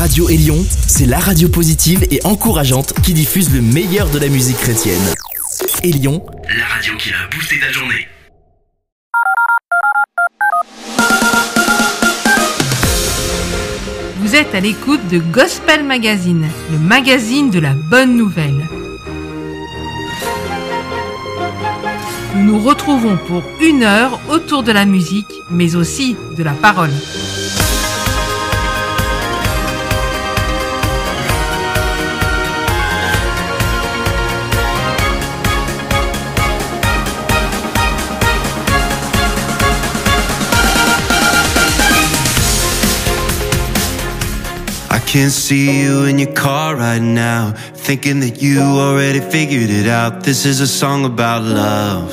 Radio Élion, c'est la radio positive et encourageante qui diffuse le meilleur de la musique chrétienne. Élion, la radio qui a boosté ta journée. Vous êtes à l'écoute de Gospel Magazine, le magazine de la bonne nouvelle. Nous nous retrouvons pour une heure autour de la musique, mais aussi de la parole. I can see you in your car right now, thinking that you already figured it out. This is a song about love,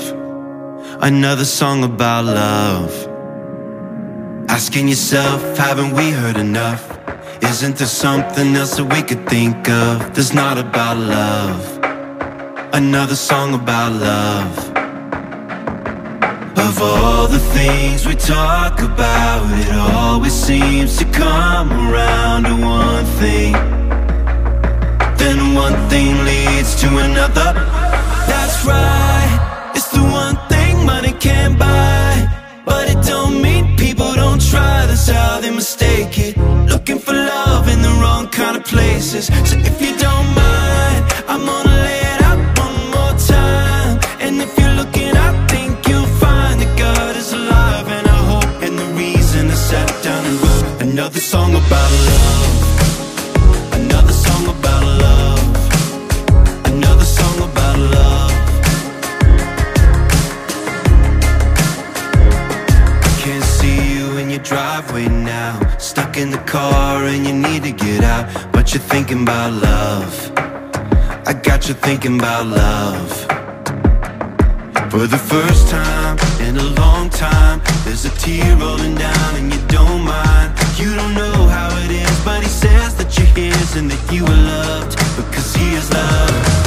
another song about love. Asking yourself, haven't we heard enough? Isn't there something else that we could think of that's not about love? Another song about love. Of all the things we talk about, it always seems to come around to one thing. Then one thing leads to another. That's right, it's the one thing money can't buy. But it don't mean people don't try, that's how they mistake it. Looking for love in the wrong kind of places. So if you don't mind, I'm gonna another song about love. Another song about love. Another song about love. I can't see you in your driveway now. Stuck in the car and you need to get out. But you're thinking about love. I got you thinking about love. For the first time in a long time, there's a tear rolling down and you don't mind. You don't know how it is, but he says that you're his and that you are loved because he is love.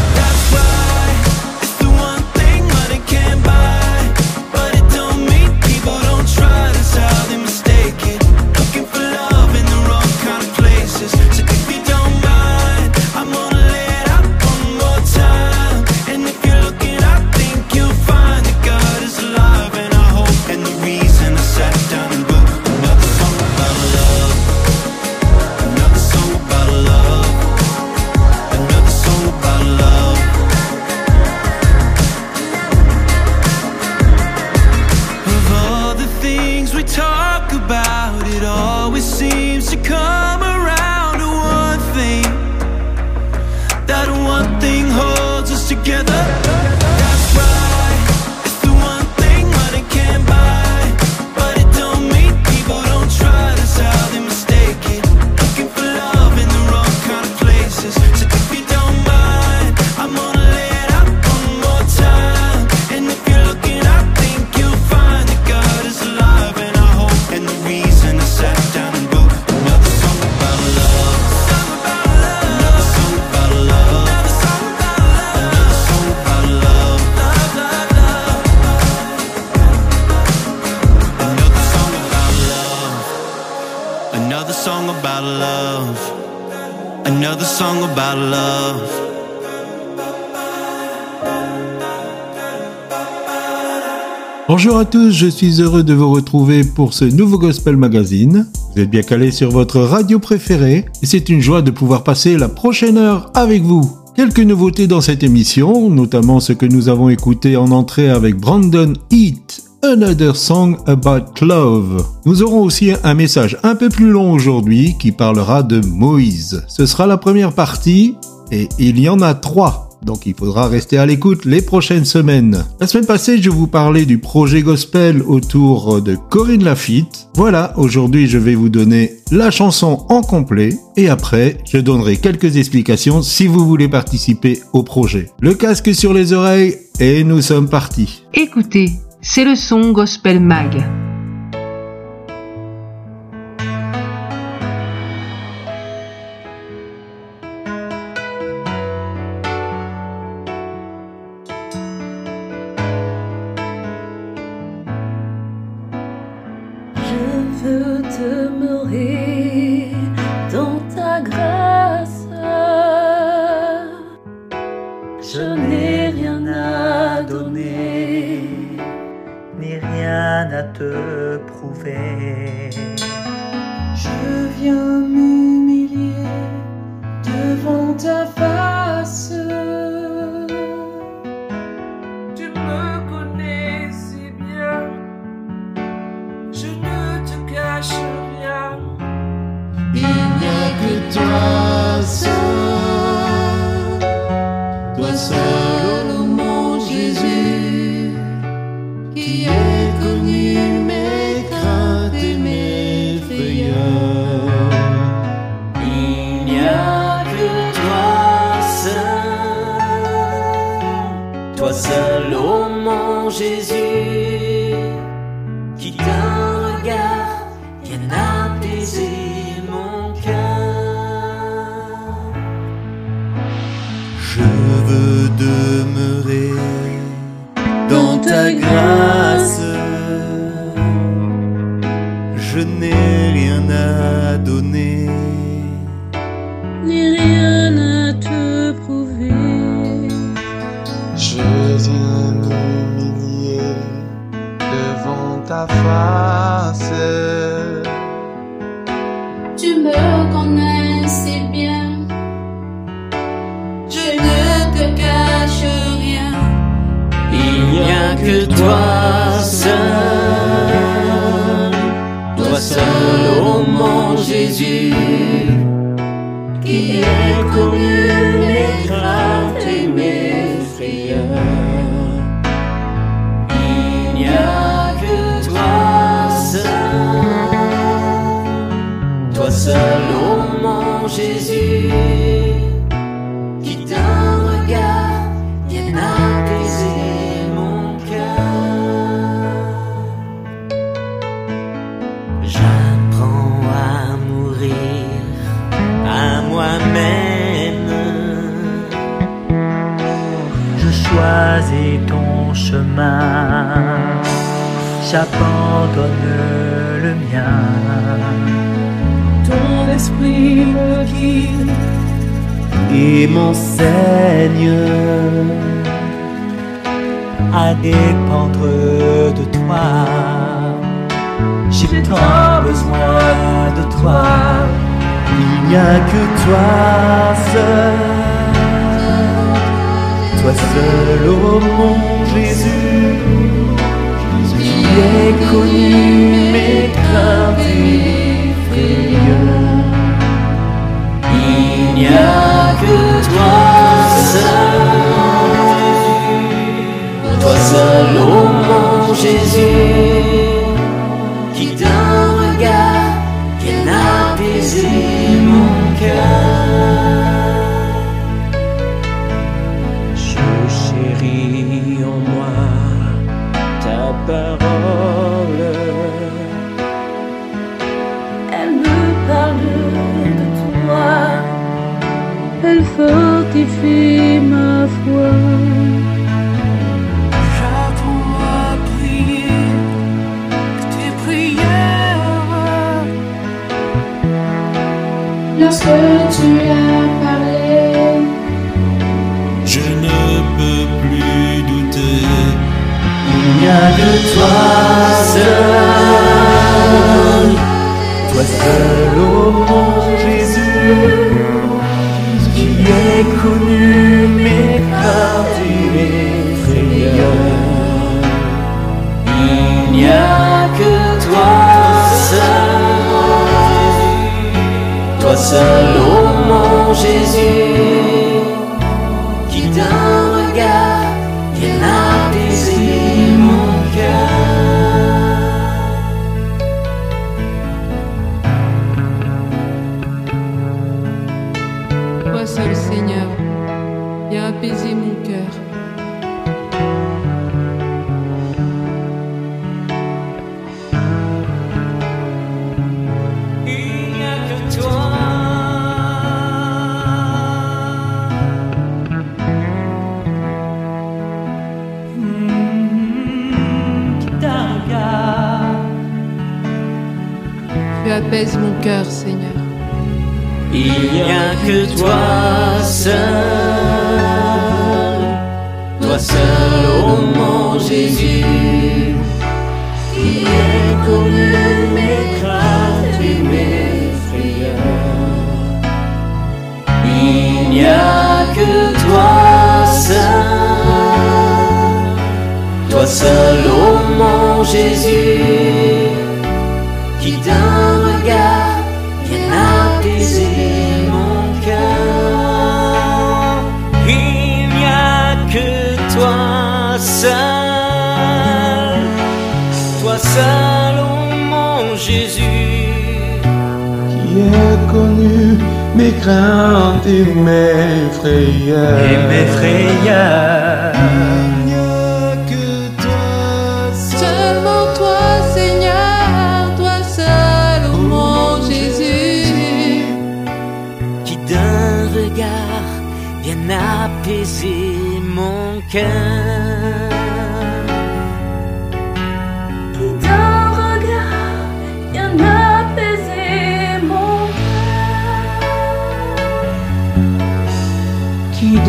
Another song about love. Another song about love. Bonjour à tous, je suis heureux de vous retrouver pour ce nouveau Gospel Magazine. Vous êtes bien calés sur votre radio préférée et c'est une joie de pouvoir passer la prochaine heure avec vous. Quelques nouveautés dans cette émission, notamment ce que nous avons écouté en entrée avec Brandon Heat, Another Song About Love. Nous aurons aussi un message un peu plus long aujourd'hui qui parlera de Moïse. Ce sera la première partie et il y en a trois. Donc il faudra rester à l'écoute les prochaines semaines. La semaine passée, je vous parlais du projet gospel autour de Corinne Lafitte. Voilà, aujourd'hui je vais vous donner la chanson en complet et après je donnerai quelques explications si vous voulez participer au projet. Le casque sur les oreilles et nous sommes partis. Écoutez, c'est le son Gospel Mag. j'abandonne le mien. Ton esprit me guide et m'enseigne à dépendre de toi. J'ai tant besoin de toi, il n'y a que toi seul. Toi seul, oh mon Jésus j'ai connu mes. Il n'y a que toi seul, toi seul, ô mon Jésus. seul au monde Jésus qui est connu mes craintes et mes frayeurs. Il n'y a que toi seul, toi seul au monde Jésus. que toi seul, toi seul, ô oh mon Jésus, qui est connu mes craintes et mes. Il n'y a que toi seul, toi seul, ô oh mon Jésus. Mes craintes et mes frayeurs. Et mes frayeurs. Il n'y a que toi seul. Seulement toi, Seigneur, toi seul, ô mon Jésus. qui d'un regard vient apaiser mon cœur.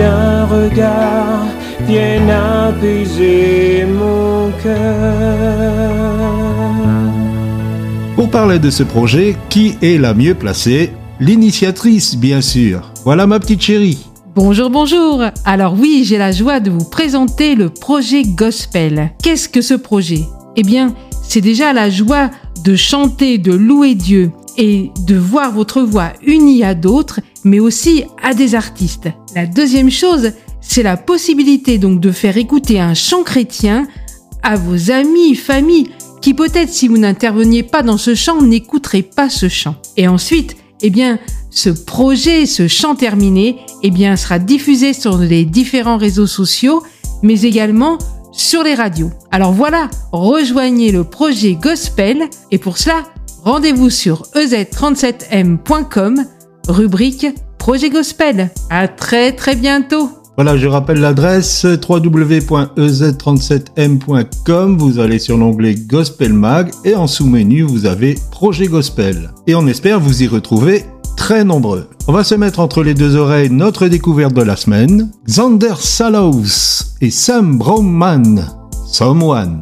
D'un regard viennent apaiser mon cœur. Pour parler de ce projet, qui est la mieux placée? L'initiatrice, bien sûr. Voilà ma petite chérie. Bonjour, bonjour. Alors oui, j'ai la joie de vous présenter le projet Gospel. Qu'est-ce que ce projet? Eh bien, c'est déjà la joie de chanter, de louer Dieu et de voir votre voix unie à d'autres, mais aussi à des artistes. La deuxième chose, c'est la possibilité donc de faire écouter un chant chrétien à vos amis, familles, qui peut-être si vous n'interveniez pas dans ce chant n'écouteraient pas ce chant. Et ensuite, eh bien, ce projet, ce chant terminé, eh bien, sera diffusé sur les différents réseaux sociaux, mais également sur les radios. Alors voilà, rejoignez le projet Gospel et pour cela, rendez-vous sur e ez37m.com, rubrique Projet Gospel. À très très bientôt. Voilà, je rappelle l'adresse e www.ez37m.com. Vous allez sur l'onglet Gospel Mag et en sous-menu, vous avez Projet Gospel. Et on espère vous y retrouver très nombreux. On va se mettre entre les deux oreilles notre découverte de la semaine. Xander Salaus et Sam Brownman. Someone.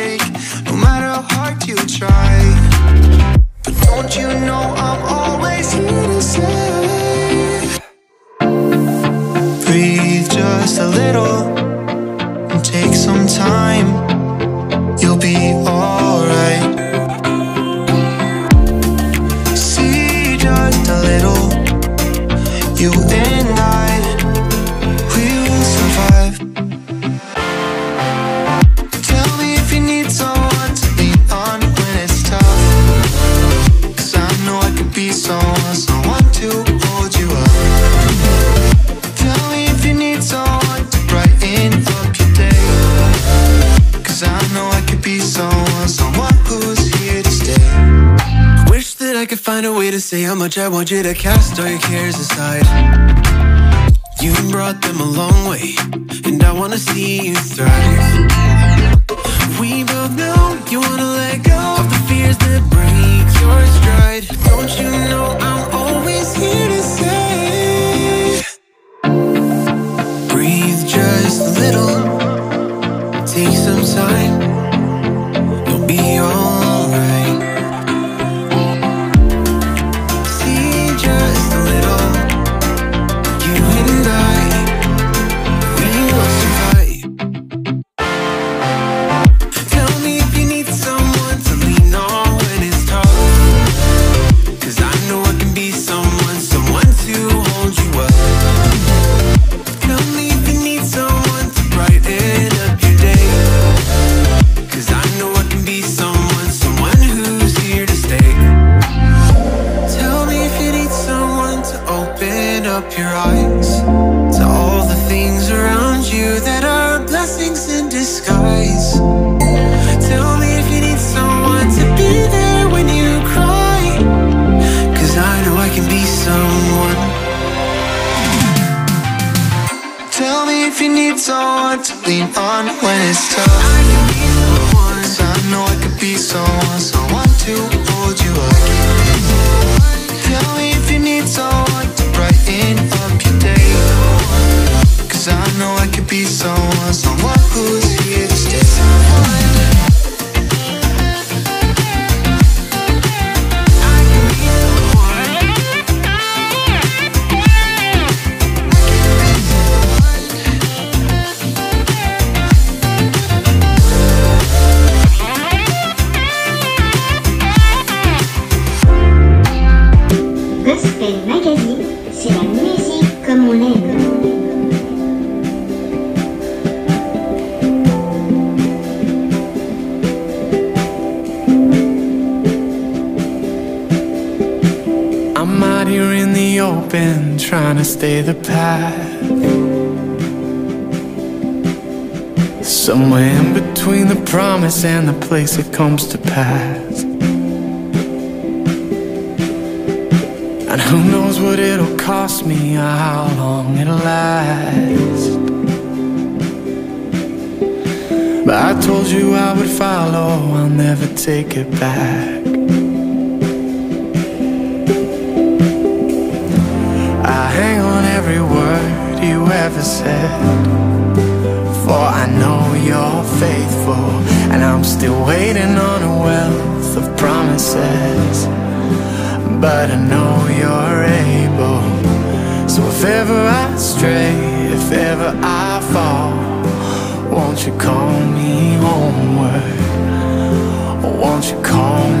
much I want you to cast all your cares aside. Up your eyes to all the things around you that are blessings in disguise. Tell me if you need someone to be there when you cry. Cause I know I can be someone. Tell me if you need someone to lean on when it's tough. Stay the path. Somewhere in between the promise and the place it comes to pass. And who knows what it'll cost me or how long it'll last. But I told you I would follow, I'll never take it back. Ever said. For I know you're faithful, and I'm still waiting on a wealth of promises. But I know you're able. So if ever I stray, if ever I fall, won't you call me homeward? Won't you call me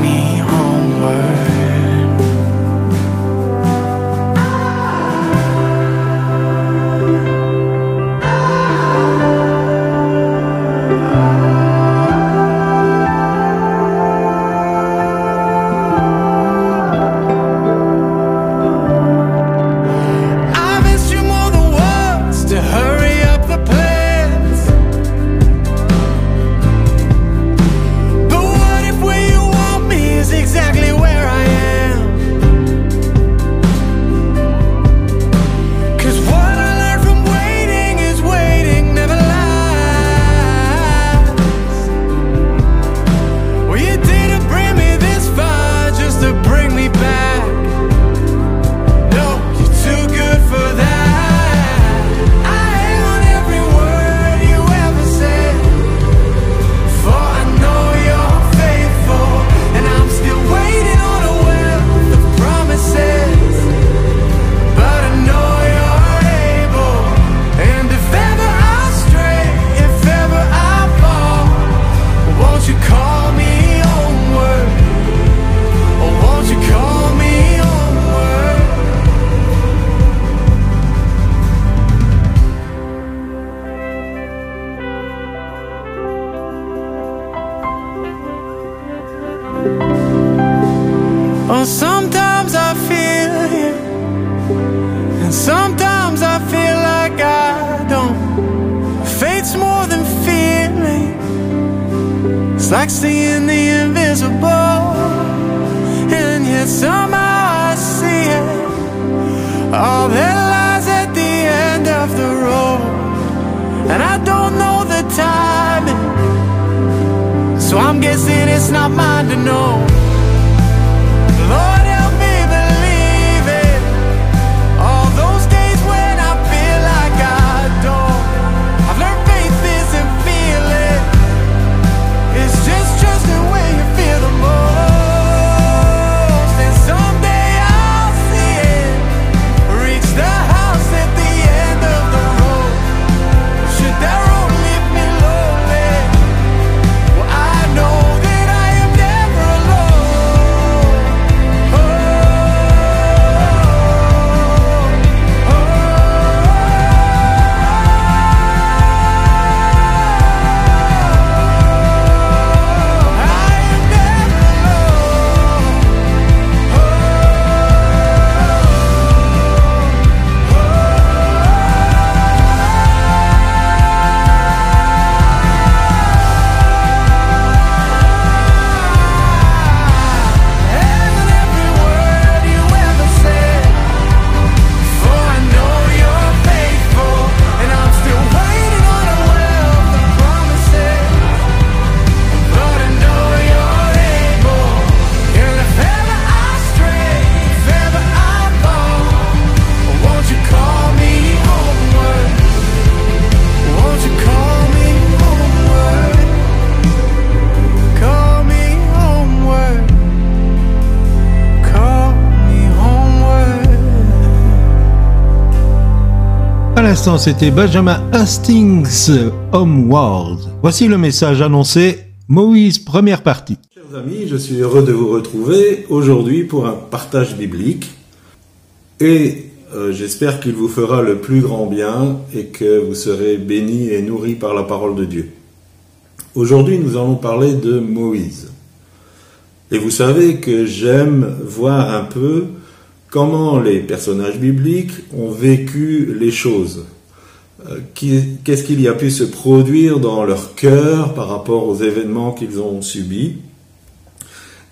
Sometimes I feel you, and sometimes I feel like I don't. Fate's more than feeling, it's like seeing the invisible, and yet somehow I see it. All that lies at the end of the road, and I don't know the timing, so I'm guessing it's not mine to know. C'était Benjamin Hastings, Homeward. Voici le message annoncé, Moïse, première partie. Chers amis, je suis heureux de vous retrouver aujourd'hui pour un partage biblique Et euh, j'espère qu'il vous fera le plus grand bien et que vous serez bénis et nourris par la parole de Dieu. Aujourd'hui, nous allons parler de Moïse. Et vous savez que j'aime voir un peu comment les personnages bibliques ont vécu les choses. Euh, qu'est-ce qu'il y a pu se produire dans leur cœur par rapport aux événements qu'ils ont subis.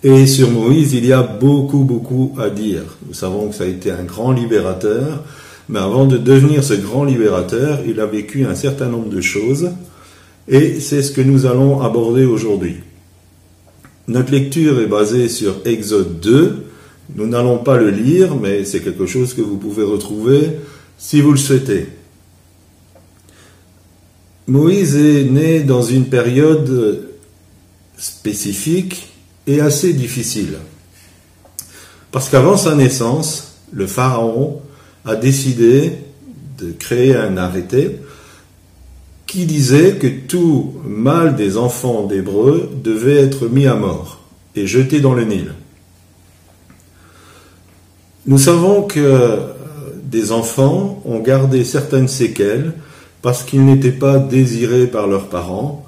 Et sur Moïse, il y a beaucoup, beaucoup à dire. Nous savons que ça a été un grand libérateur, mais avant de devenir ce grand libérateur, il a vécu un certain nombre de choses, et c'est ce que nous allons aborder aujourd'hui. Notre lecture est basée sur Exode 2. Nous n'allons pas le lire, mais c'est quelque chose que vous pouvez retrouver si vous le souhaitez. Moïse est né dans une période spécifique et assez difficile. Parce qu'avant sa naissance, le Pharaon a décidé de créer un arrêté qui disait que tout mâle des enfants d'Hébreux devait être mis à mort et jeté dans le Nil. Nous savons que des enfants ont gardé certaines séquelles parce qu'ils n'étaient pas désirés par leurs parents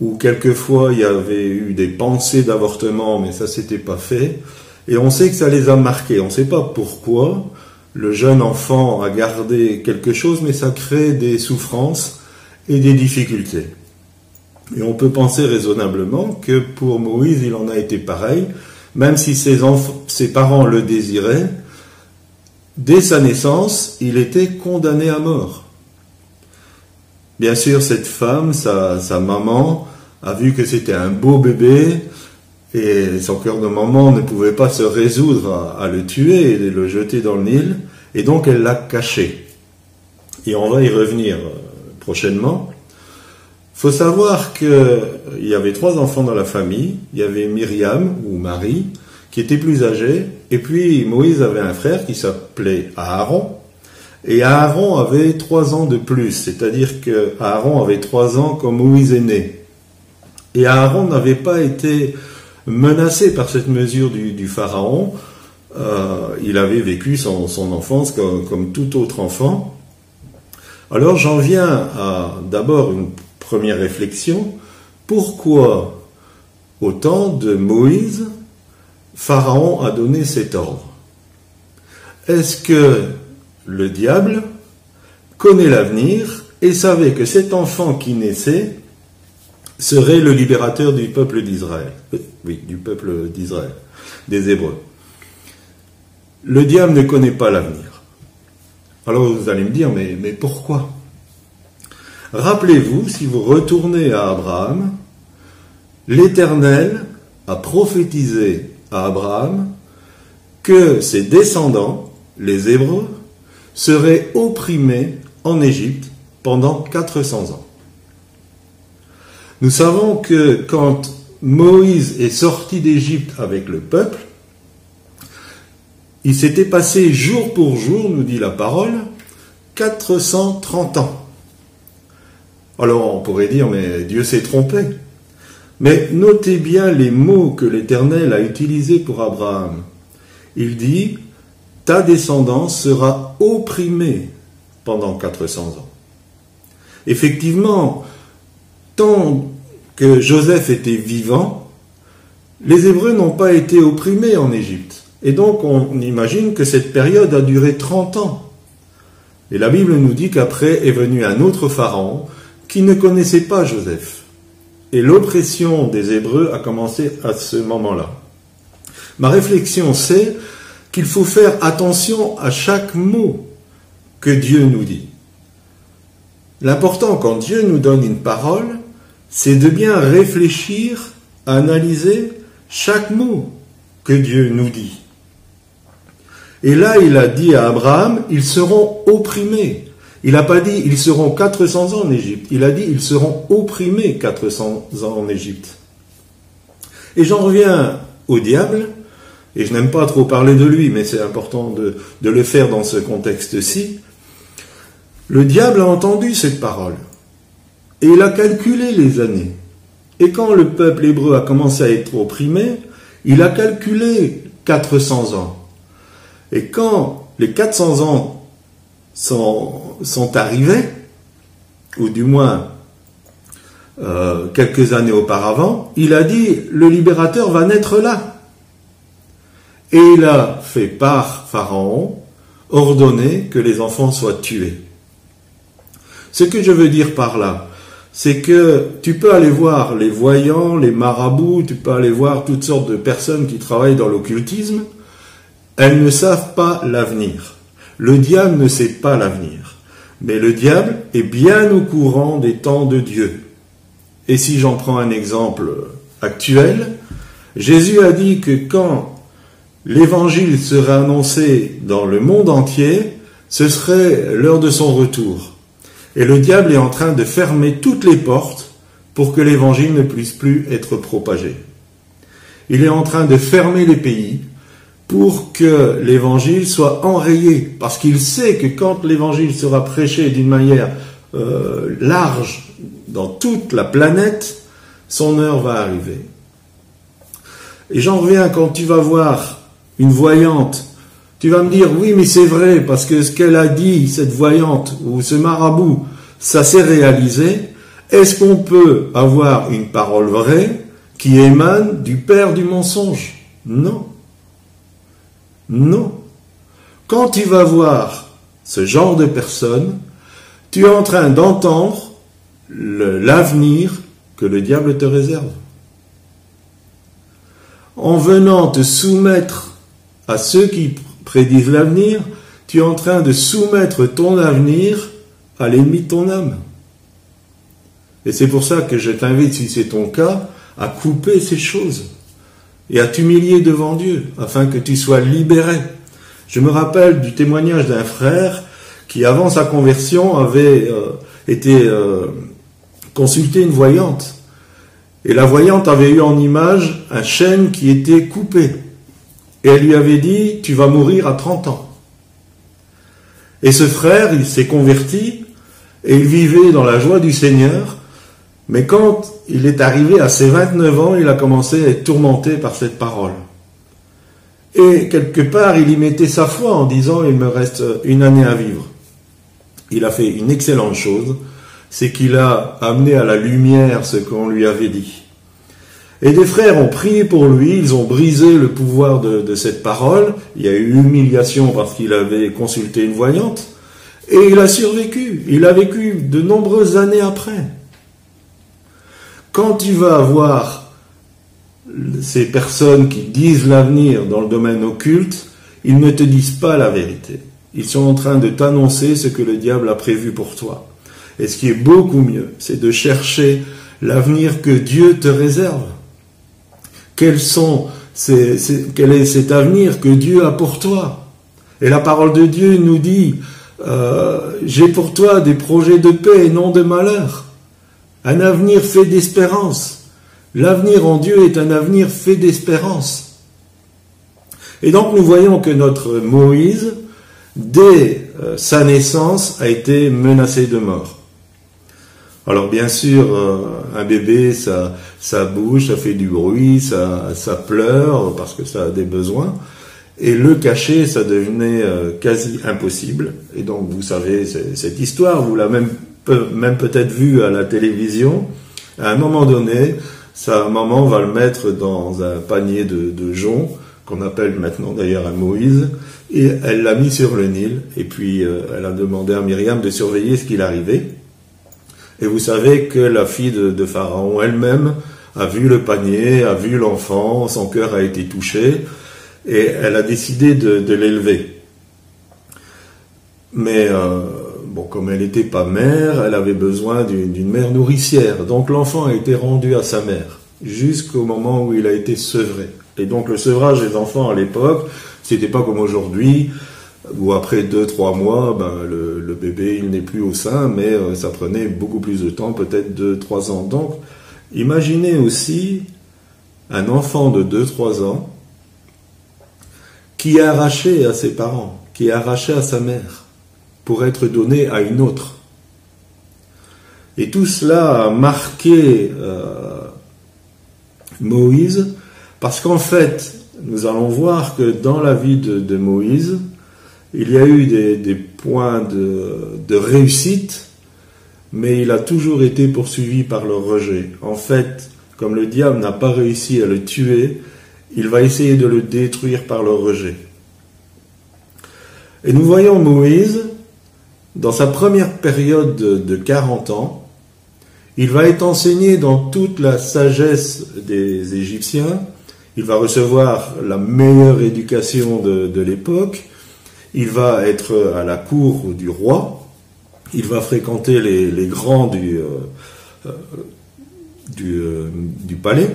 où quelquefois il y avait eu des pensées d'avortement, mais ça s'était pas fait. Et on sait que ça les a marqués. On ne sait pas pourquoi le jeune enfant a gardé quelque chose, mais ça crée des souffrances et des difficultés. Et on peut penser raisonnablement que pour Moïse, il en a été pareil, même si ses parents le désiraient, dès sa naissance, il était condamné à mort. Bien sûr, cette femme, sa, maman, a vu que c'était un beau bébé et son cœur de maman ne pouvait pas se résoudre à, le tuer et le jeter dans le Nil, et donc elle l'a caché. Et on va y revenir euh, prochainement. faut savoir qu'il y avait trois enfants dans la famille. Il y avait Myriam, ou Marie, qui était plus âgée, et puis Moïse avait un frère qui s'appelait Aaron, et Aaron avait trois ans de plus, c'est-à-dire que Aaron avait trois ans quand Moïse est né. Et Aaron n'avait pas été menacé par cette mesure du, Pharaon. Euh, il avait vécu son, enfance comme, tout autre enfant. Alors j'en viens à d'abord une première réflexion. Pourquoi au temps de Moïse, Pharaon a donné cet ordre Est-ce que le diable connaît l'avenir et savait que cet enfant qui naissait serait le libérateur du peuple d'Israël? Oui, du peuple d'Israël, des Hébreux. Le diable ne connaît pas l'avenir. Alors vous allez me dire, mais pourquoi? Rappelez-vous, si vous retournez à Abraham, l'Éternel a prophétisé à Abraham que ses descendants, les Hébreux, seraient opprimés en Égypte pendant 400 ans. Nous savons que quand Moïse est sorti d'Égypte avec le peuple, il s'était passé jour pour jour, nous dit la parole, 430 ans. Alors on pourrait dire, mais Dieu s'est trompé. Mais notez bien les mots que l'Éternel a utilisés pour Abraham. Il dit, ta descendance sera opprimée pendant 400 ans. Effectivement, tant que Joseph était vivant, les Hébreux n'ont pas été opprimés en Égypte. Et donc on imagine que cette période a duré 30 ans. Et la Bible nous dit qu'après est venu un autre pharaon qui ne connaissait pas Joseph. Et l'oppression des Hébreux a commencé à ce moment-là. Ma réflexion, c'est qu'il faut faire attention à chaque mot que Dieu nous dit. L'important quand Dieu nous donne une parole, c'est de bien réfléchir, analyser chaque mot que Dieu nous dit. Et là, il a dit à Abraham, ils seront opprimés. Il n'a pas dit, ils seront 400 ans en Égypte. Il a dit, ils seront opprimés 400 ans en Égypte. Et j'en reviens au diable, et je n'aime pas trop parler de lui, mais c'est important de, le faire dans ce contexte-ci. Le diable a entendu cette parole. Et il a calculé les années. Et quand le peuple hébreu a commencé à être opprimé, il a calculé 400 ans. Et quand les 400 ans sont, arrivés, ou du moins euh, quelques années auparavant, il a dit le libérateur va naître là. Et il a fait par Pharaon ordonner que les enfants soient tués. Ce que je veux dire par là, c'est que tu peux aller voir les voyants, les marabouts, tu peux aller voir toutes sortes de personnes qui travaillent dans l'occultisme, elles ne savent pas l'avenir. Le diable ne sait pas l'avenir. Mais le diable est bien au courant des temps de Dieu. Et si j'en prends un exemple actuel, Jésus a dit que quand l'évangile serait annoncé dans le monde entier, ce serait l'heure de son retour. Et le diable est en train de fermer toutes les portes pour que l'évangile ne puisse plus être propagé. Il est en train de fermer les pays pour que l'évangile soit enrayé, parce qu'il sait que quand l'évangile sera prêché d'une manière euh, large dans toute la planète, son heure va arriver. Et j'en reviens quand tu vas voir une voyante, tu vas me dire oui mais c'est vrai parce que ce qu'elle a dit, cette voyante ou ce marabout, ça s'est réalisé. Est-ce qu'on peut avoir une parole vraie qui émane du père du mensonge? Non. Non. Quand tu vas voir ce genre de personne, tu es en train d'entendre l'avenir que le diable te réserve. En venant te soumettre à ceux qui prédisent l'avenir, tu es en train de soumettre ton avenir à l'ennemi de ton âme. Et c'est pour ça que je t'invite, si c'est ton cas, à couper ces choses et à t'humilier devant Dieu, afin que tu sois libéré. Je me rappelle du témoignage d'un frère qui, avant sa conversion, avait euh, été euh, consulté une voyante. Et la voyante avait eu en image un chêne qui était coupé. Et elle lui avait dit, tu vas mourir à 30 ans. Et ce frère, il s'est converti et il vivait dans la joie du Seigneur. Mais quand il est arrivé à ses 29 ans, il a commencé à être tourmenté par cette parole. Et quelque part, il y mettait sa foi en disant, il me reste une année à vivre. Il a fait une excellente chose, c'est qu'il a amené à la lumière ce qu'on lui avait dit. Et des frères ont prié pour lui, ils ont brisé le pouvoir de, de cette parole, il y a eu humiliation parce qu'il avait consulté une voyante, et il a survécu, il a vécu de nombreuses années après. Quand tu vas avoir ces personnes qui disent l'avenir dans le domaine occulte, ils ne te disent pas la vérité. Ils sont en train de t'annoncer ce que le diable a prévu pour toi. Et ce qui est beaucoup mieux, c'est de chercher l'avenir que Dieu te réserve. Quel est cet avenir que Dieu a pour toi? Et la parole de Dieu nous dit, euh, j'ai pour toi des projets de paix et non de malheur. Un avenir fait d'espérance. L'avenir en Dieu est un avenir fait d'espérance. Et donc nous voyons que notre Moïse, dès euh, sa naissance, a été menacé de mort. Alors bien sûr, euh, un bébé, ça, ça bouge, ça fait du bruit, ça, ça pleure parce que ça a des besoins. Et le cacher, ça devenait euh, quasi impossible. Et donc, vous savez, cette histoire, vous l'avez même, même peut-être vue à la télévision. À un moment donné, sa maman va le mettre dans un panier de, de joncs, qu'on appelle maintenant d'ailleurs un Moïse, et elle l'a mis sur le Nil, et puis euh, elle a demandé à Myriam de surveiller ce qu'il arrivait. Et vous savez que la fille de, de Pharaon elle-même a vu le panier, a vu l'enfant, son cœur a été touché, et elle a décidé de, de l'élever. Mais euh, bon, comme elle n'était pas mère, elle avait besoin d'une mère nourricière. Donc l'enfant a été rendu à sa mère jusqu'au moment où il a été sevré. Et donc le sevrage des enfants à l'époque, c'était pas comme aujourd'hui où après deux trois mois, ben, le, bébé il n'est plus au sein, mais euh, ça prenait beaucoup plus de temps, peut-être deux trois ans. Donc imaginez aussi un enfant de 2-3 ans qui est arraché à ses parents, qui est arraché à sa mère, pour être donné à une autre. Et tout cela a marqué euh, Moïse, parce qu'en fait, nous allons voir que dans la vie de, Moïse, il y a eu des, points de réussite, mais il a toujours été poursuivi par le rejet. En fait, comme le diable n'a pas réussi à le tuer, il va essayer de le détruire par le rejet. Et nous voyons Moïse, dans sa première période de, de 40 ans, il va être enseigné dans toute la sagesse des Égyptiens, il va recevoir la meilleure éducation de, l'époque, il va être à la cour du roi, il va fréquenter les, grands du, euh, euh, euh, du palais,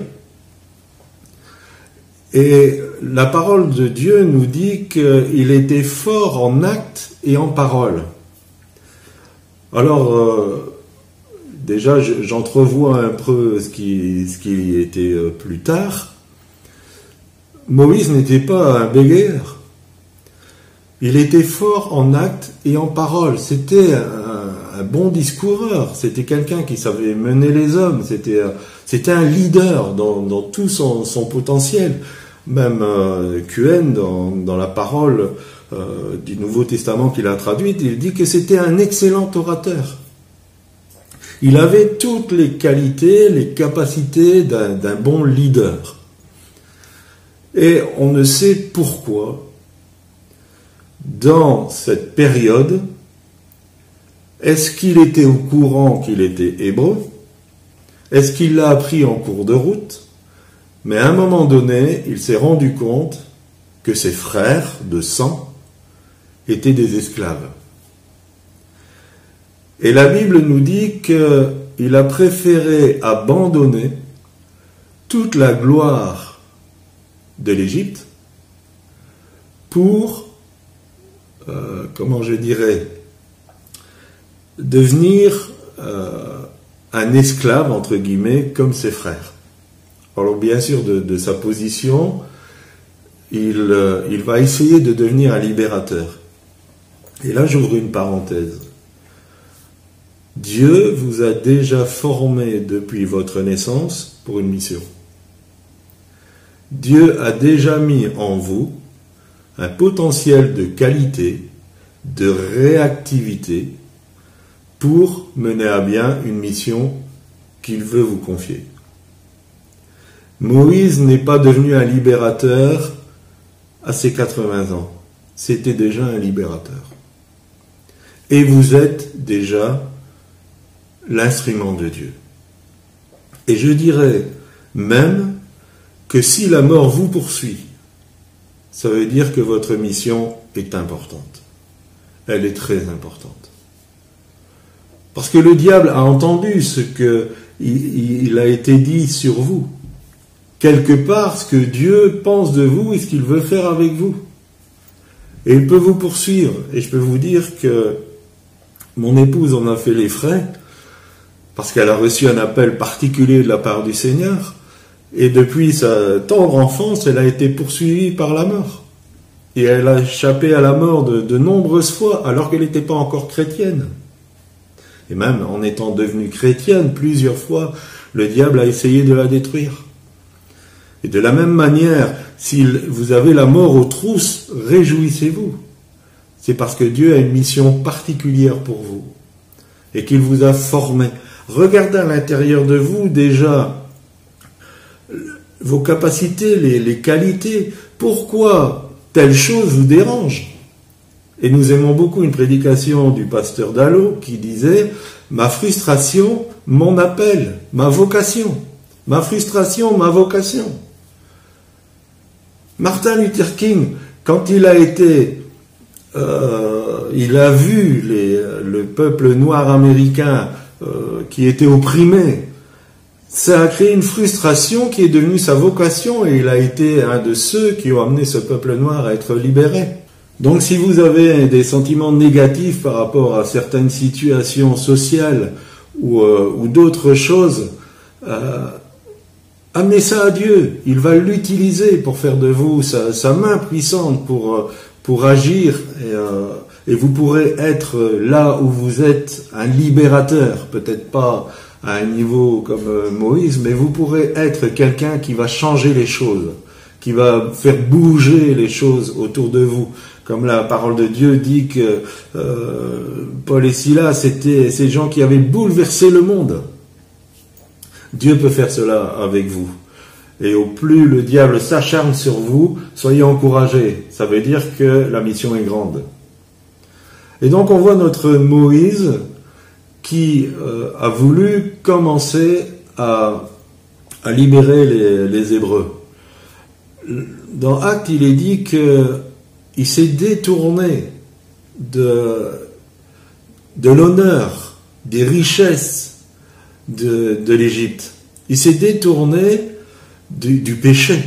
et la parole de Dieu nous dit qu'il était fort en actes et en parole. Alors, euh, déjà, je- j'entrevois un peu ce qui, était euh, plus tard. Moïse n'était pas un bégayeur. Il était fort en actes et en parole. C'était un, bon discoureur. C'était quelqu'un qui savait mener les hommes. C'était euh, un leader dans, tout son, potentiel. Même euh, QN, dans la parole euh, du Nouveau Testament qu'il a traduite, il dit que c'était un excellent orateur. Il avait toutes les qualités, les capacités d'un bon leader. Et on ne sait pourquoi, dans cette période, est-ce qu'il était au courant qu'il était hébreu? Est-ce qu'il l'a appris en cours de route? Mais à un moment donné, il s'est rendu compte que ses frères de sang étaient des esclaves. Et la Bible nous dit qu'il a préféré abandonner toute la gloire de l'Égypte pour, euh, comment je dirais, devenir euh, un esclave, entre guillemets, comme ses frères. Alors bien sûr, de, sa position, euh, il va essayer de devenir un libérateur. Et là, j'ouvre une parenthèse. Dieu vous a déjà formé depuis votre naissance pour une mission. Dieu a déjà mis en vous un potentiel de qualité, de réactivité pour mener à bien une mission qu'il veut vous confier. Moïse n'est pas devenu un libérateur à ses 80 ans. C'était déjà un libérateur. Et vous êtes déjà l'instrument de Dieu. Et je dirais même que si la mort vous poursuit, ça veut dire que votre mission est importante. Elle est très importante. Parce que le diable a entendu ce que il, il a été dit sur vous. Quelque part, ce que Dieu pense de vous et ce qu'il veut faire avec vous. Et il peut vous poursuivre. Et je peux vous dire que mon épouse en a fait les frais parce qu'elle a reçu un appel particulier de la part du Seigneur. Et depuis sa tendre enfance, elle a été poursuivie par la mort. Et elle a échappé à la mort de, nombreuses fois alors qu'elle n'était pas encore chrétienne. Et même en étant devenue chrétienne, plusieurs fois, le diable a essayé de la détruire. Et de la même manière, si vous avez la mort aux trousses, réjouissez-vous. C'est parce que Dieu a une mission particulière pour vous et qu'il vous a formé. Regardez à l'intérieur de vous déjà vos capacités, les, qualités. Pourquoi telle chose vous dérange? Et nous aimons beaucoup une prédication du pasteur Dallo qui disait Ma frustration, mon appel, ma vocation. Ma frustration, ma vocation. Martin Luther King, quand il a été, euh, il a vu le peuple noir américain euh, qui était opprimé, ça a créé une frustration qui est devenue sa vocation et il a été un de ceux qui ont amené ce peuple noir à être libéré. Donc si vous avez des sentiments négatifs par rapport à certaines situations sociales ou, euh, d'autres choses, amenez ça à Dieu. Il va l'utiliser pour faire de vous sa main puissante pour, pour agir et, euh, et vous pourrez être là où vous êtes un libérateur, peut-être pas à un niveau comme euh, Moïse, mais vous pourrez être quelqu'un qui va changer les choses, qui va faire bouger les choses autour de vous. Comme la parole de Dieu dit que euh, Paul et Silas, c'était ces gens qui avaient bouleversé le monde. Dieu peut faire cela avec vous. Et au plus le diable s'acharne sur vous, soyez encouragés. Ça veut dire que la mission est grande. Et donc on voit notre Moïse qui euh, a voulu commencer à, libérer les, les, Hébreux. Dans Acte, il est dit qu'il s'est détourné de, l'honneur, des richesses de l'Égypte. Il s'est détourné du, péché.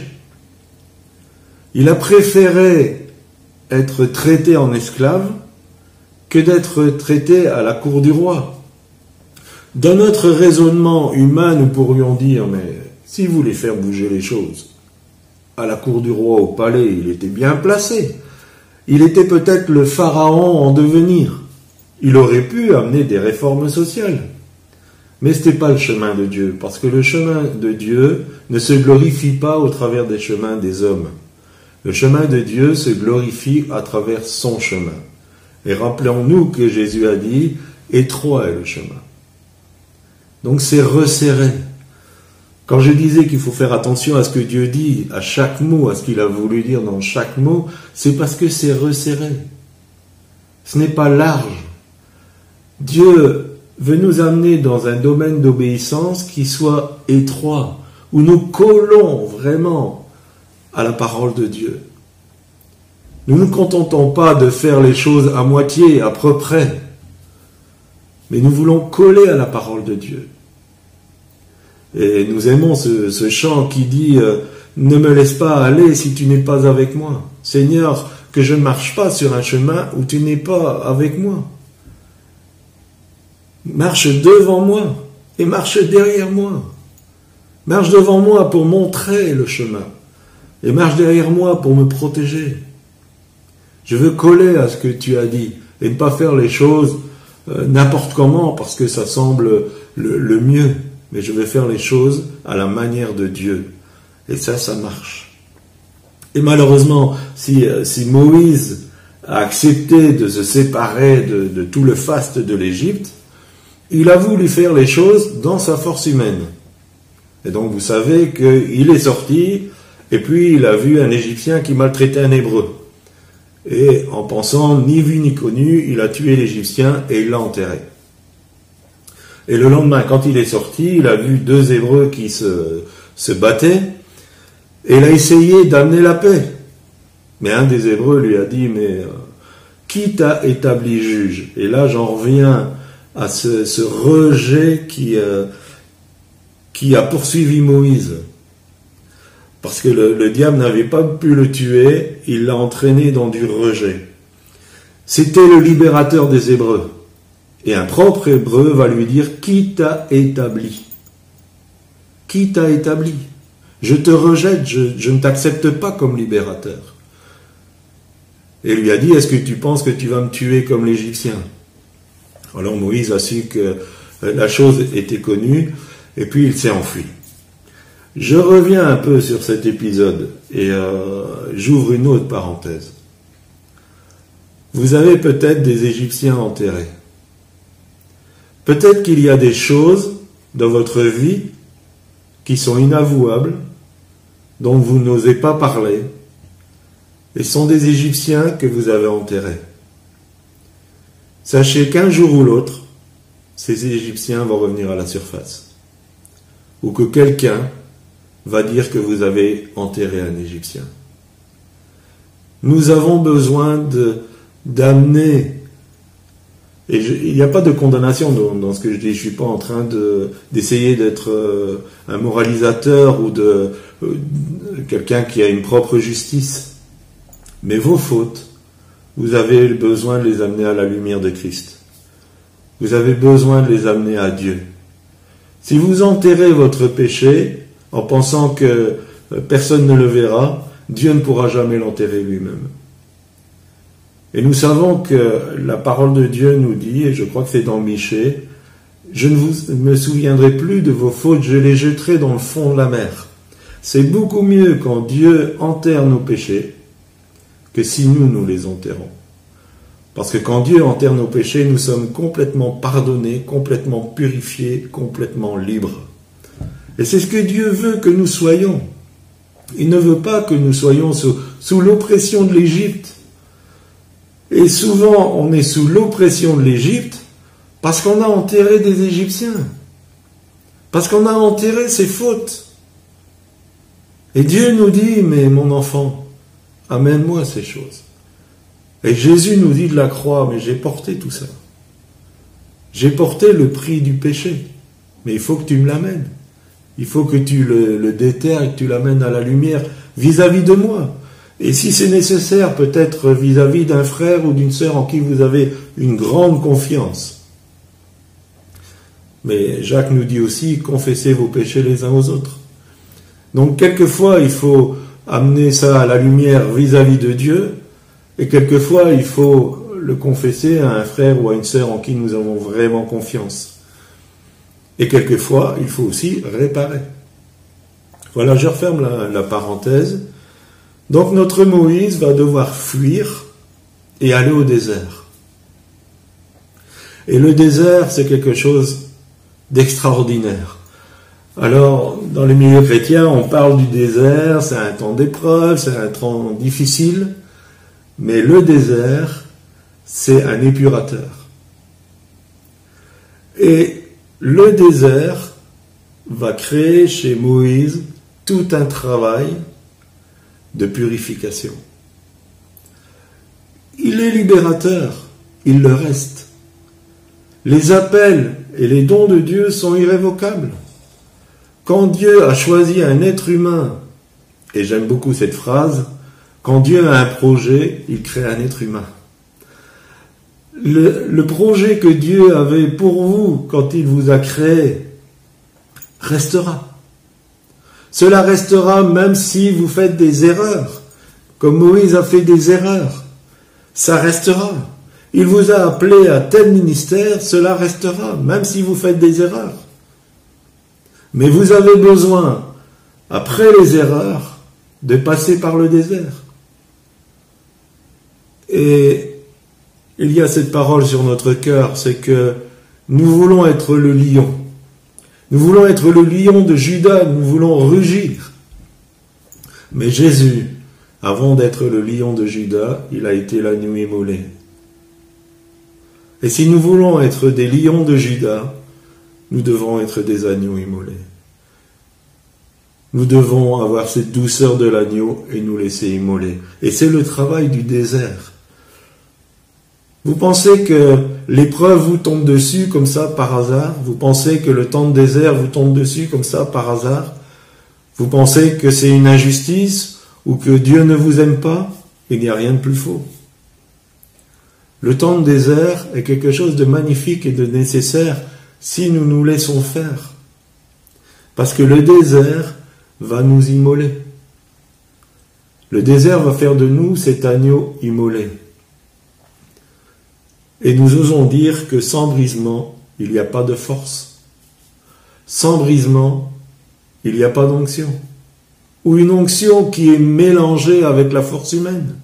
Il a préféré être traité en esclave que d'être traité à la cour du roi. Dans notre raisonnement humain, nous pourrions dire, mais si vous voulez faire bouger les choses, à la cour du roi, au palais, il était bien placé. Il était peut-être le pharaon en devenir. Il aurait pu amener des réformes sociales. Mais ce n'était pas le chemin de Dieu, parce que le chemin de Dieu ne se glorifie pas au travers des chemins des hommes. Le chemin de Dieu se glorifie à travers son chemin. Et rappelons-nous que Jésus a dit, étroit est le chemin. Donc c'est resserré. Quand je disais qu'il faut faire attention à ce que Dieu dit, à chaque mot, à ce qu'il a voulu dire dans chaque mot, c'est parce que c'est resserré. Ce n'est pas large. Dieu veut nous amener dans un domaine d'obéissance qui soit étroit, où nous collons vraiment à la parole de Dieu. Nous ne nous contentons pas de faire les choses à moitié, à peu près, mais nous voulons coller à la parole de Dieu. Et nous aimons ce, chant qui dit euh, Ne me laisse pas aller si tu n'es pas avec moi. Seigneur, que je ne marche pas sur un chemin où tu n'es pas avec moi. Marche devant moi et marche derrière moi. Marche devant moi pour montrer le chemin et marche derrière moi pour me protéger. Je veux coller à ce que tu as dit et ne pas faire les choses euh, n'importe comment parce que ça semble le, mieux. Mais je veux faire les choses à la manière de Dieu. Et ça, ça marche. Et malheureusement, si, euh, si Moïse a accepté de se séparer de, de tout le faste de l'Égypte, il a voulu faire les choses dans sa force humaine. Et donc vous savez qu'il est sorti, et puis il a vu un Égyptien qui maltraitait un Hébreu. Et en pensant ni vu ni connu, il a tué l'Égyptien et il l'a enterré. Et le lendemain, quand il est sorti, il a vu deux Hébreux qui se, se battaient, et il a essayé d'amener la paix. Mais un des Hébreux lui a dit, mais euh, qui t'a établi juge? Et là, j'en reviens à ce, rejet qui, euh, qui a poursuivi Moïse. Parce que le, diable n'avait pas pu le tuer, il l'a entraîné dans du rejet. C'était le libérateur des Hébreux. Et un propre Hébreu va lui dire, qui t'a établi? Qui t'a établi? Je te rejette, je, je ne t'accepte pas comme libérateur. Et lui a dit, est-ce que tu penses que tu vas me tuer comme l'Égyptien? Alors Moïse a su que la chose était connue, et puis il s'est enfui. Je reviens un peu sur cet épisode et euh, j'ouvre une autre parenthèse. Vous avez peut-être des Égyptiens enterrés. Peut-être qu'il y a des choses dans votre vie qui sont inavouables, dont vous n'osez pas parler, et sont des Égyptiens que vous avez enterrés. Sachez qu'un jour ou l'autre, ces Égyptiens vont revenir à la surface, ou que quelqu'un va dire que vous avez enterré un Égyptien. Nous avons besoin d'amener, et il n'y a pas de condamnation dans, ce que je dis, je ne suis pas en train d'essayer d'être euh, un moralisateur ou de euh, quelqu'un qui a une propre justice. Mais vos fautes, vous avez besoin de les amener à la lumière de Christ. Vous avez besoin de les amener à Dieu. Si vous enterrez votre péché, en pensant que euh, personne ne le verra, Dieu ne pourra jamais l'enterrer lui-même. Et nous savons que la parole de Dieu nous dit, et je crois que c'est dans Michée, je ne vous, me souviendrai plus de vos fautes, je les jetterai dans le fond de la mer. C'est beaucoup mieux quand Dieu enterre nos péchés, que si nous, nous les enterrons. Parce que quand Dieu enterre nos péchés, nous sommes complètement pardonnés, complètement purifiés, complètement libres. Et c'est ce que Dieu veut que nous soyons. Il ne veut pas que nous soyons sous, sous l'oppression de l'Égypte. Et souvent, on est sous l'oppression de l'Égypte parce qu'on a enterré des Égyptiens. Parce qu'on a enterré ses fautes. Et Dieu nous dit, mais mon enfant, amène-moi ces choses. Et Jésus nous dit de la croix, mais j'ai porté tout ça. J'ai porté le prix du péché. Mais il faut que tu me l'amènes. Il faut que tu le, déterres et que tu l'amènes à la lumière vis-à-vis de moi. Et si c'est nécessaire, peut-être vis-à-vis d'un frère ou d'une sœur en qui vous avez une grande confiance. Mais Jacques nous dit aussi, confessez vos péchés les uns aux autres. Donc quelquefois, il faut amener ça à la lumière vis-à-vis de Dieu, et quelquefois, il faut le confesser à un frère ou à une sœur en qui nous avons vraiment confiance. Et quelquefois, il faut aussi réparer. Voilà, je referme la, parenthèse. Donc notre Moïse va devoir fuir et aller au désert. Et le désert, c'est quelque chose d'extraordinaire. Alors, dans les milieux chrétiens, on parle du désert, c'est un temps d'épreuve, c'est un temps difficile, mais le désert, c'est un épurateur. Et le désert va créer chez Moïse tout un travail de purification. Il est libérateur, il le reste. Les appels et les dons de Dieu sont irrévocables. Quand Dieu a choisi un être humain, et j'aime beaucoup cette phrase, quand Dieu a un projet, il crée un être humain. Le, projet que Dieu avait pour vous quand il vous a créé restera. Cela restera même si vous faites des erreurs, comme Moïse a fait des erreurs. Ça restera. Il vous a appelé à tel ministère, cela restera, même si vous faites des erreurs. Mais vous avez besoin, après les erreurs, de passer par le désert. Et il y a cette parole sur notre cœur, c'est que nous voulons être le lion. Nous voulons être le lion de Judas, nous voulons rugir. Mais Jésus, avant d'être le lion de Judas, il a été l'agneau immolé. Et si nous voulons être des lions de Judas, nous devons être des agneaux immolés. Nous devons avoir cette douceur de l'agneau et nous laisser immoler. Et c'est le travail du désert. Vous pensez que l'épreuve vous tombe dessus comme ça par hasard? Vous pensez que le temps de désert vous tombe dessus comme ça par hasard? Vous pensez que c'est une injustice ou que Dieu ne vous aime pas? Il n'y a rien de plus faux. Le temps de désert est quelque chose de magnifique et de nécessaire si nous nous laissons faire. Parce que le désert va nous immoler. Le désert va faire de nous cet agneau immolé. Et nous osons dire que sans brisement, il n'y a pas de force. Sans brisement, il n'y a pas d'onction. Ou une onction qui est mélangée avec la force humaine.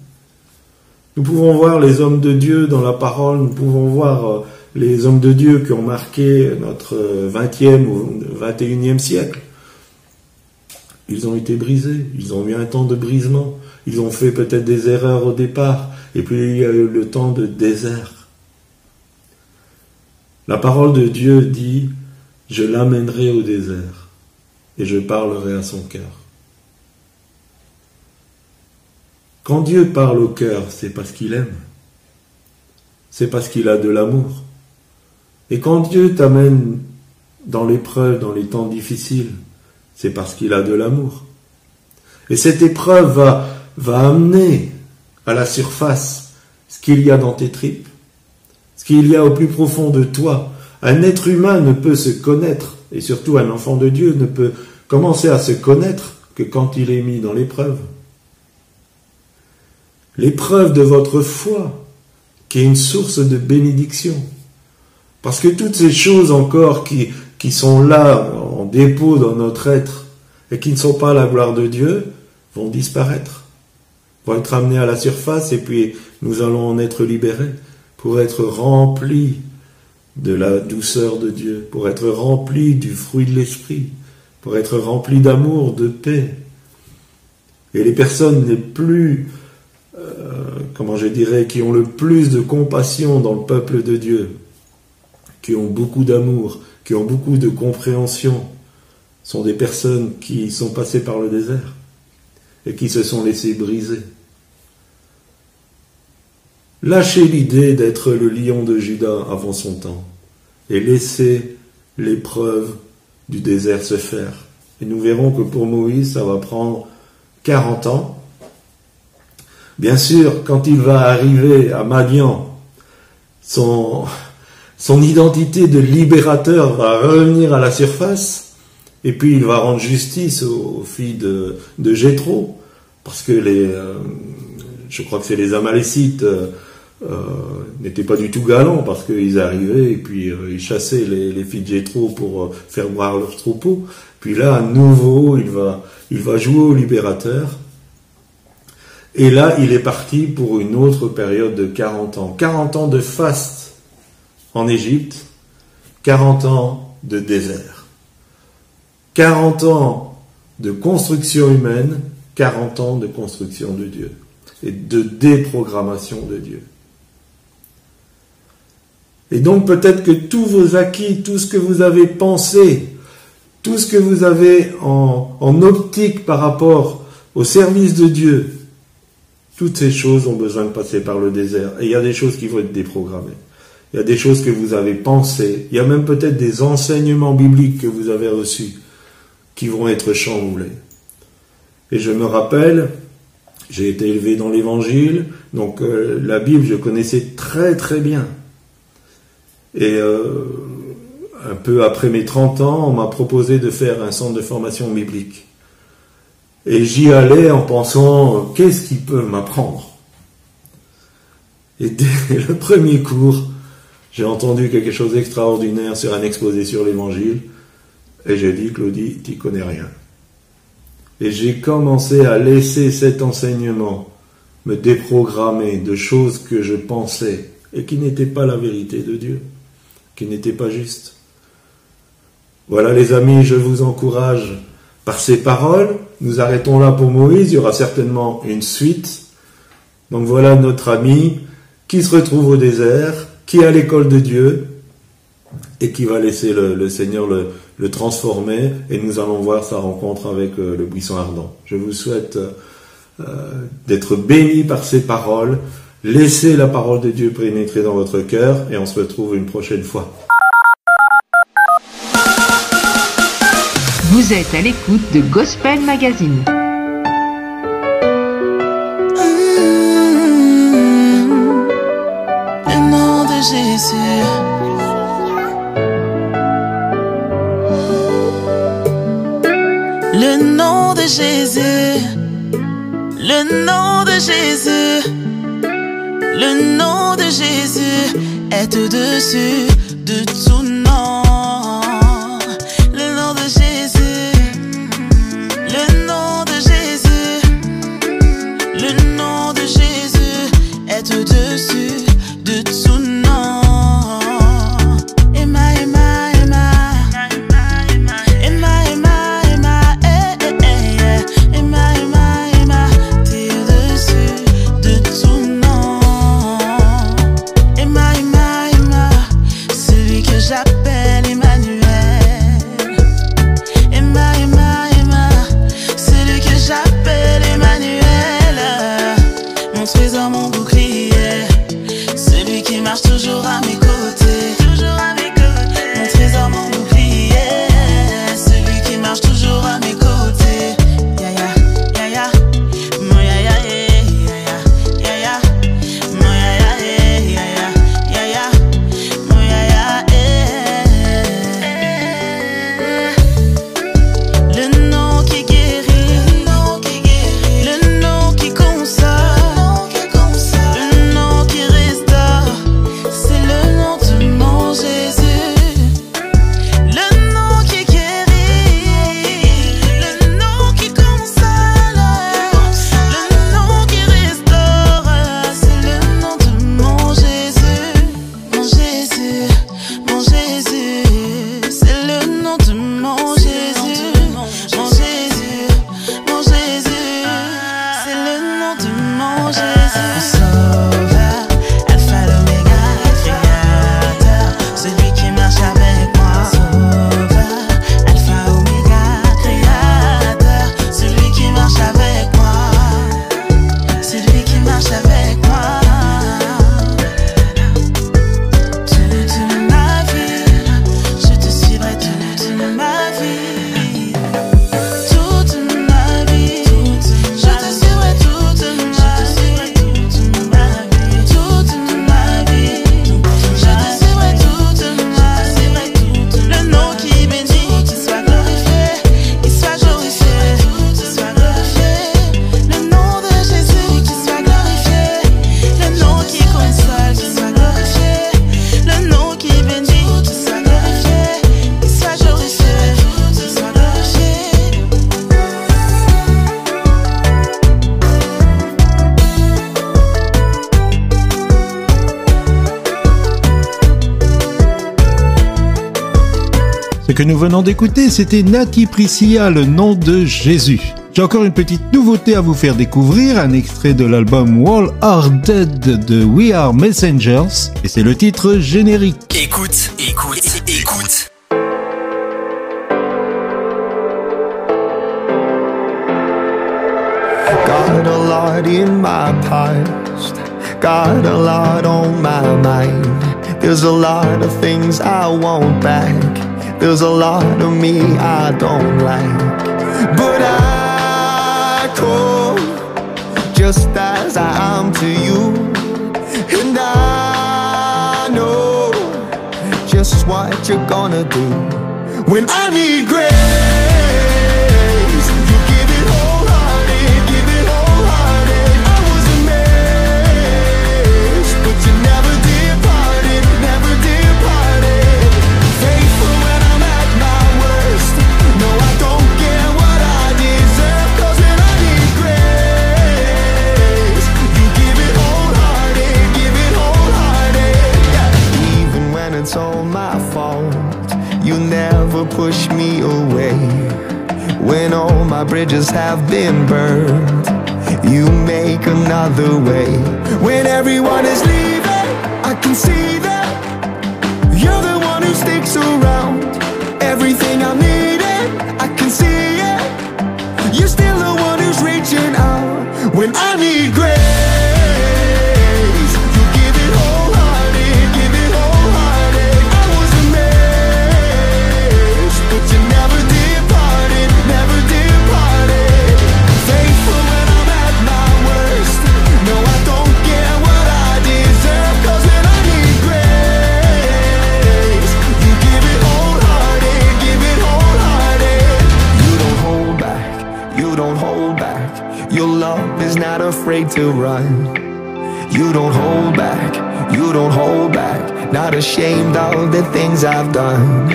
Nous pouvons voir les hommes de Dieu dans la parole, nous pouvons voir les hommes de Dieu qui ont marqué notre 20e ou 21e siècle. Ils ont été brisés, ils ont eu un temps de brisement, ils ont fait peut-être des erreurs au départ, et puis il y a eu le temps de désert. La parole de Dieu dit, je l'amènerai au désert, et je parlerai à son cœur. Quand Dieu parle au cœur, c'est parce qu'il aime. C'est parce qu'il a de l'amour. Et quand Dieu t'amène dans l'épreuve, dans les temps difficiles, c'est parce qu'il a de l'amour. Et cette épreuve va, amener à la surface ce qu'il y a dans tes tripes, ce qu'il y a au plus profond de toi. Un être humain ne peut se connaître, et surtout un enfant de Dieu ne peut commencer à se connaître que quand il est mis dans l'épreuve. L'épreuve de votre foi, qui est une source de bénédiction. Parce que toutes ces choses encore qui, sont là en dépôt dans notre être et qui ne sont pas la gloire de Dieu vont disparaître. vont être amenés à la surface et puis nous allons en être libérés pour être remplis de la douceur de Dieu, pour être remplis du fruit de l'esprit, pour être remplis d'amour, de paix. Et les personnes les plus, euh, comment je dirais, qui ont le plus de compassion dans le peuple de Dieu, qui ont beaucoup d'amour, qui ont beaucoup de compréhension, sont des personnes qui sont passées par le désert et qui se sont laissées briser. Lâchez l'idée d'être le lion de Judas avant son temps et laissez l'épreuve du désert se faire. Et nous verrons que pour Moïse, ça va prendre 40 ans. Bien sûr, quand il va arriver à Madian, son, son identité de libérateur va revenir à la surface, et puis il va rendre justice aux, filles de, Jéthro, parce que les, euh, je crois que c'est les Amalécites, euh, euh, n'étaient pas du tout galants parce qu'ils arrivaient et puis ils chassaient les, les filles de Jéthro pour faire boire leurs troupeaux. Puis là, à nouveau, il va, il va jouer au libérateur. Et là, il est parti pour une autre période de 40 ans. 40 ans de faste en Égypte, 40 ans de désert. 40 ans de construction humaine, 40 ans de construction de Dieu et de déprogrammation de Dieu. Et donc peut-être que tous vos acquis, tout ce que vous avez pensé, tout ce que vous avez en, en optique par rapport au service de Dieu, toutes ces choses ont besoin de passer par le désert. Et il y a des choses qui vont être déprogrammées. Il y a des choses que vous avez pensées. Il y a même peut-être des enseignements bibliques que vous avez reçus qui vont être chamboulés. Et je me rappelle, j'ai été élevé dans l'évangile, donc euh, la Bible, je connaissais très très bien. Et euh, un peu après mes 30 ans, on m'a proposé de faire un centre de formation biblique. Et j'y allais en pensant, qu'est-ce qu'il peut m'apprendre? Et dès le premier cours, j'ai entendu quelque chose d'extraordinaire sur un exposé sur l'évangile. Et j'ai dit, Claudie, tu connais rien. Et j'ai commencé à laisser cet enseignement me déprogrammer de choses que je pensais et qui n'étaient pas la vérité de Dieu qui n'était pas juste. Voilà les amis, je vous encourage par ces paroles. Nous arrêtons là pour Moïse, il y aura certainement une suite. Donc voilà notre ami qui se retrouve au désert, qui est à l'école de Dieu et qui va laisser le, Seigneur le, transformer et nous allons voir sa rencontre avec euh, le buisson ardent. Je vous souhaite euh, d'être béni par ces paroles. Laissez la parole de Dieu pénétrer dans votre cœur et on se retrouve une prochaine fois. Vous êtes à l'écoute de Gospel Magazine. Le nom de Jésus. Le nom de Jésus. Le nom de Jésus est au-dessus de tout Marche toujours à que nous venons d'écouter, c'était Nati Priscilla, le nom de Jésus. J'ai encore une petite nouveauté à vous faire découvrir, un extrait de l'album Wall Are Dead de We Are Messengers, et c'est le titre générique. Écoute, écoute, écoute. Got a lot in my past, got a lot on my mind. There's a lot of things I want back, there's a lot of me I don't like. But I come just as I am to you, and I know just what you're gonna do when I need grace. My bridges have been burned, you make another way. When everyone is leaving, I can see that you're the one who sticks around. Everything I needed, to run. You don't hold back, you don't hold back. Not ashamed of the things I've done.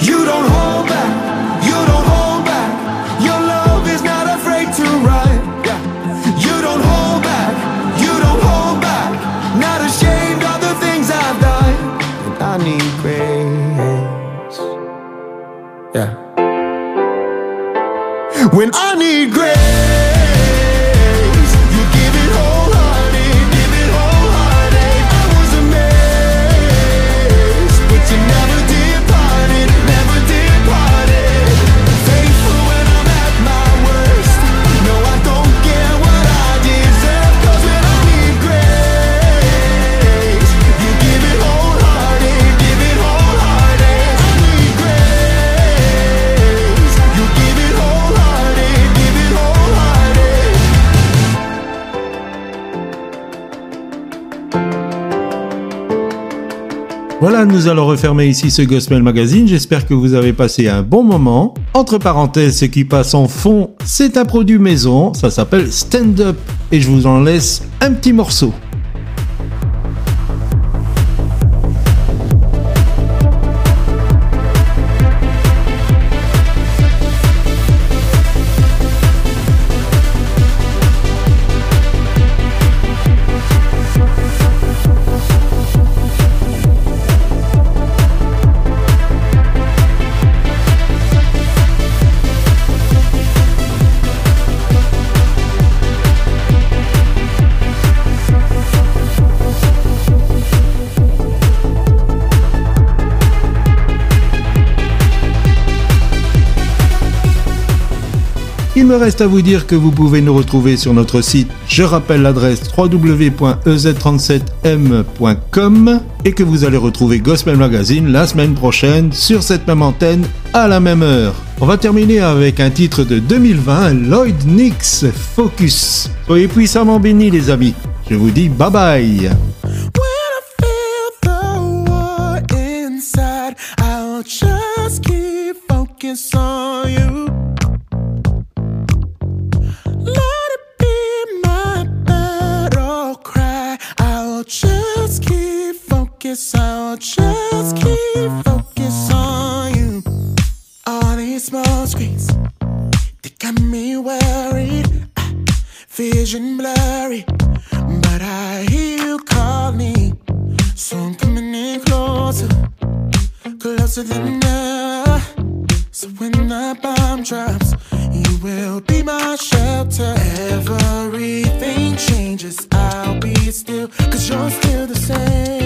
You don't hold back, you don't hold back. Your love is not afraid to run. You don't hold back, you don't hold back. Not ashamed of the things I've done. And I need grace. Yeah. When I need grace, Nous allons refermer ici ce Gospel Magazine. J'espère que vous avez passé un bon moment. Entre parenthèses, ce qui passe en fond, c'est un produit maison. Ça s'appelle Stand Up. Et je vous en laisse un petit morceau. Reste à vous dire que vous pouvez nous retrouver sur notre site, je rappelle l'adresse www.ez37m.com et que vous allez retrouver Gospel Magazine la semaine prochaine sur cette même antenne à la même heure. On va terminer avec un titre de 2020, Lloyd Nix Focus. Soyez puissamment bénis les amis. Je vous dis bye bye. Focus on you. All these small screens, they got me worried. Ah, vision blurry, but I hear you calling. So I'm coming in closer, closer than ever. from traps. You will be my shelter. Everything changes, I'll be still, cause you're still the same.